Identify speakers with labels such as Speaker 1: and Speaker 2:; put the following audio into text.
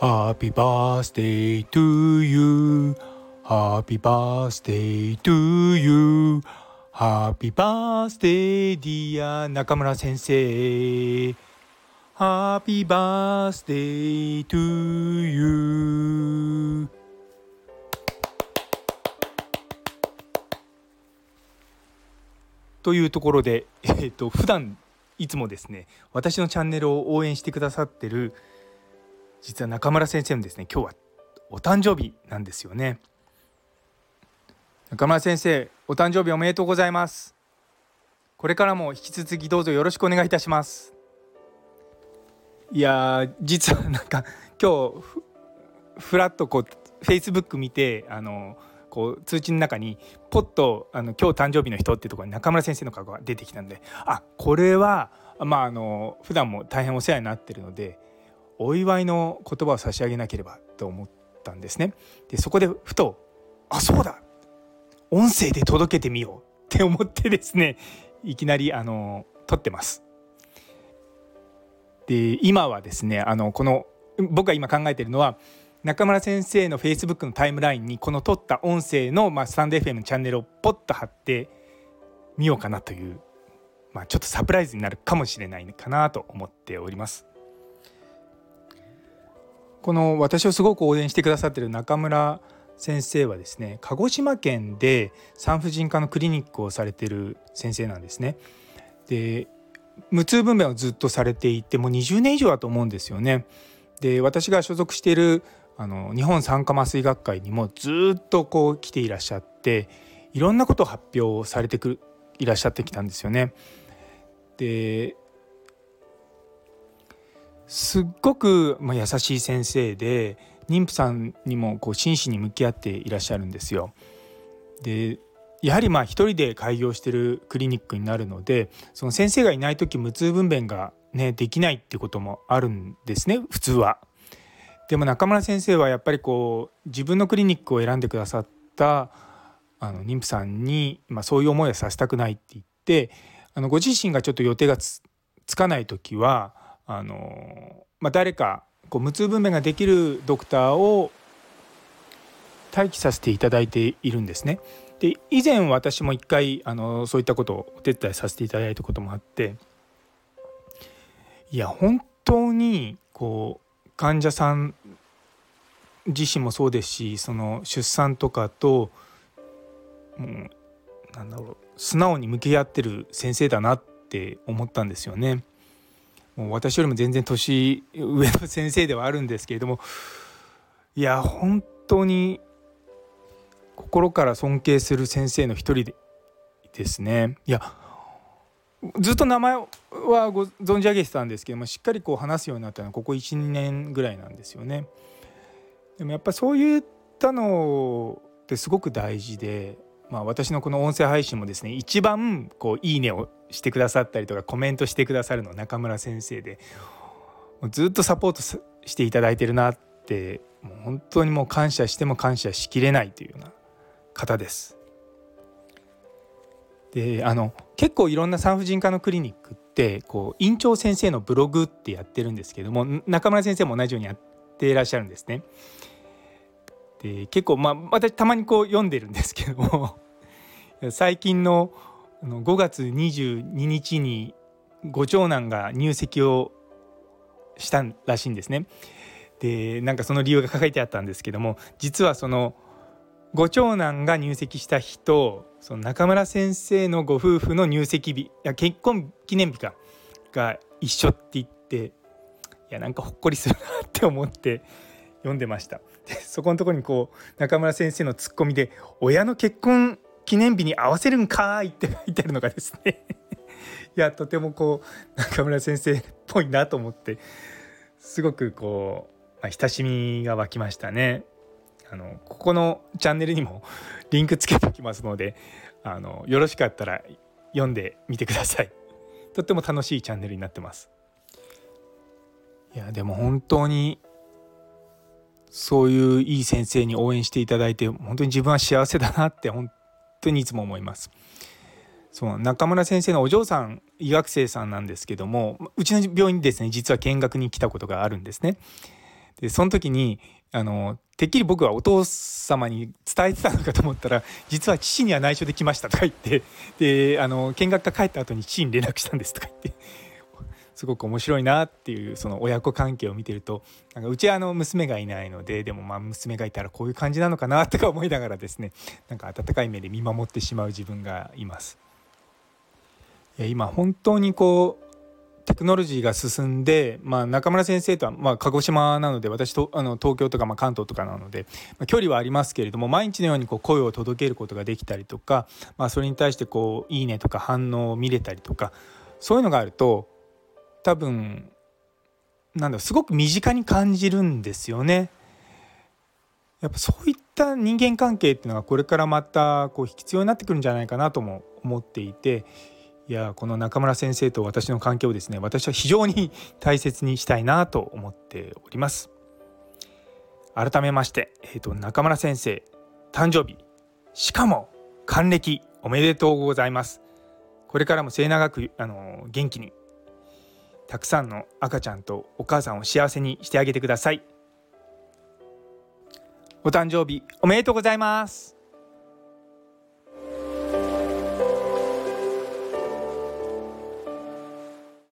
Speaker 1: Happy birthday to you Happy birthday to you Happy birthday dear 中村先生 Happy birthday to you というところで、えー、と普段いつもですね私のチャンネルを応援してくださってる実は中村先生のですね今日はお誕生日なんですよね。中村先生お誕生日おめでとうございます。これからも引き続きどうぞよろしくお願いいたします。いや実はなんか今日ふらっとこうフェイスブック見てあのこう通知の中にポッとあの今日誕生日の人っていうところに中村先生の顔が出てきたんであこれはまああの普段も大変お世話になってるのでお祝いの言葉を差し上げなければと思ったんですね。でそこでふとあそうだ音声で届けてみようって思ってですねいきなりあの撮ってます。で今はですねあのこの僕が今考えているのは中村先生のフェイスブックのタイムラインにこの撮った音声の、まあ、スタンド FM のチャンネルをポッと貼ってみようかなという、まあ、ちょっとサプライズになるかもしれないかなと思っております。この私をすごく応援してくださってる中村先生はですね鹿児島県で産婦人科のクリニックをされてる先生なんですね。で無痛分娩をずっとされていてもう20年以上だと思うんですよね。で私が所属しているあの日本酸化麻酔学会にもずっとこう来ていらっしゃっていろんなことを発表されてくいらっしゃってきたんですよね。ですっごく、まあ、優しい先生で妊婦さんにもこう真摯に向き合っていらっしゃるんですよ。でやはりまあ一人で開業してるクリニックになるのでその先生がいない時無痛分娩がねできないっていうこともあるんですね普通は。でも中村先生はやっぱりこう自分のクリニックを選んでくださったあの妊婦さんに、まあ、そういう思いをさせたくないって言ってあのご自身がちょっと予定がつかない時はあの、まあ、誰かこう無痛分娩ができるドクターを待機させていただいているんですね。で以前私も一回あのそういったことをお手伝いさせていただいたこともあっていや本当にこう患者さん自身もそうですしその出産とかともうなんだろう素直に向き合ってる先生だなって思ったんですよね。もう私よりも全然年上の先生ではあるんですけれどもいや本当に心から尊敬する先生の一人でですねいやずっと名前はご存じ上げてたんですけどもしっかりこう話すようになったのはここ12年ぐらいなんですよね。でもやっぱそういったのってすごく大事で、まあ、私のこの音声配信もですね一番こういいねをしてくださったりとかコメントしてくださるの中村先生でずっとサポートしていただいてるなってもう本当にもう感謝しても感謝しきれないというような方です。であの結構いろんな産婦人科のクリニックってこう院長先生のブログってやってるんですけども中村先生も同じようにやっていらっしゃるんですね。で結構まあ私たまにこう読んでるんですけども最近のあの5月22日にご長男が入籍をしたらしいんですね。でなんかその理由が書いてあったんですけども実はそのご長男が入籍した日とその中村先生のご夫婦の入籍日いや結婚記念日かが一緒って言っていやなんかほっこりするなって思って読んでましたでそこのところにこう中村先生のツッコミで「親の結婚記念日に合わせるんかい!」って書いてあるのがですね いやとてもこう中村先生っぽいなと思ってすごくこう、まあ、親しみが湧きましたね。あのここのチャンネルにも リンクつけておきますのであのよろしかったら読んでみてください。とっても楽しいチャンネルになってます。いやでも本当にそういういい先生に応援していただいて本当に自分は幸せだなって本当にいつも思います。そう中村先生のお嬢さん医学生さんなんですけどもうちの病院にですね実は見学に来たことがあるんですね。でその時にあのてっきり僕はお父様に伝えてたのかと思ったら実は父には内緒で来ましたとか言ってであの見学が帰った後に父に連絡したんですとか言ってすごく面白いなっていうその親子関係を見てるとなんかうちはあの娘がいないのででもまあ娘がいたらこういう感じなのかなとか思いながらですね なんか温かい目で見守ってしまう自分がいます。今本当にこうテクノロジーが進んで、まあ、中村先生とは、まあ、鹿児島なので私とあの東京とか、まあ、関東とかなので、まあ、距離はありますけれども毎日のようにこう声を届けることができたりとか、まあ、それに対してこう「いいね」とか反応を見れたりとかそういうのがあると多分なんだすごく身近に感じるんですよね。やっぱそういった人間関係っていうのがこれからまたこう必要になってくるんじゃないかなとも思っていていやこの中村先生と私の関係をですね私は非常に大切にしたいなと思っております改めまして、えーと、中村先生誕生日しかも還暦おめでとうございますこれからも末永くあの元気にたくさんの赤ちゃんとお母さんを幸せにしてあげてください。お誕生日おめでとうございます。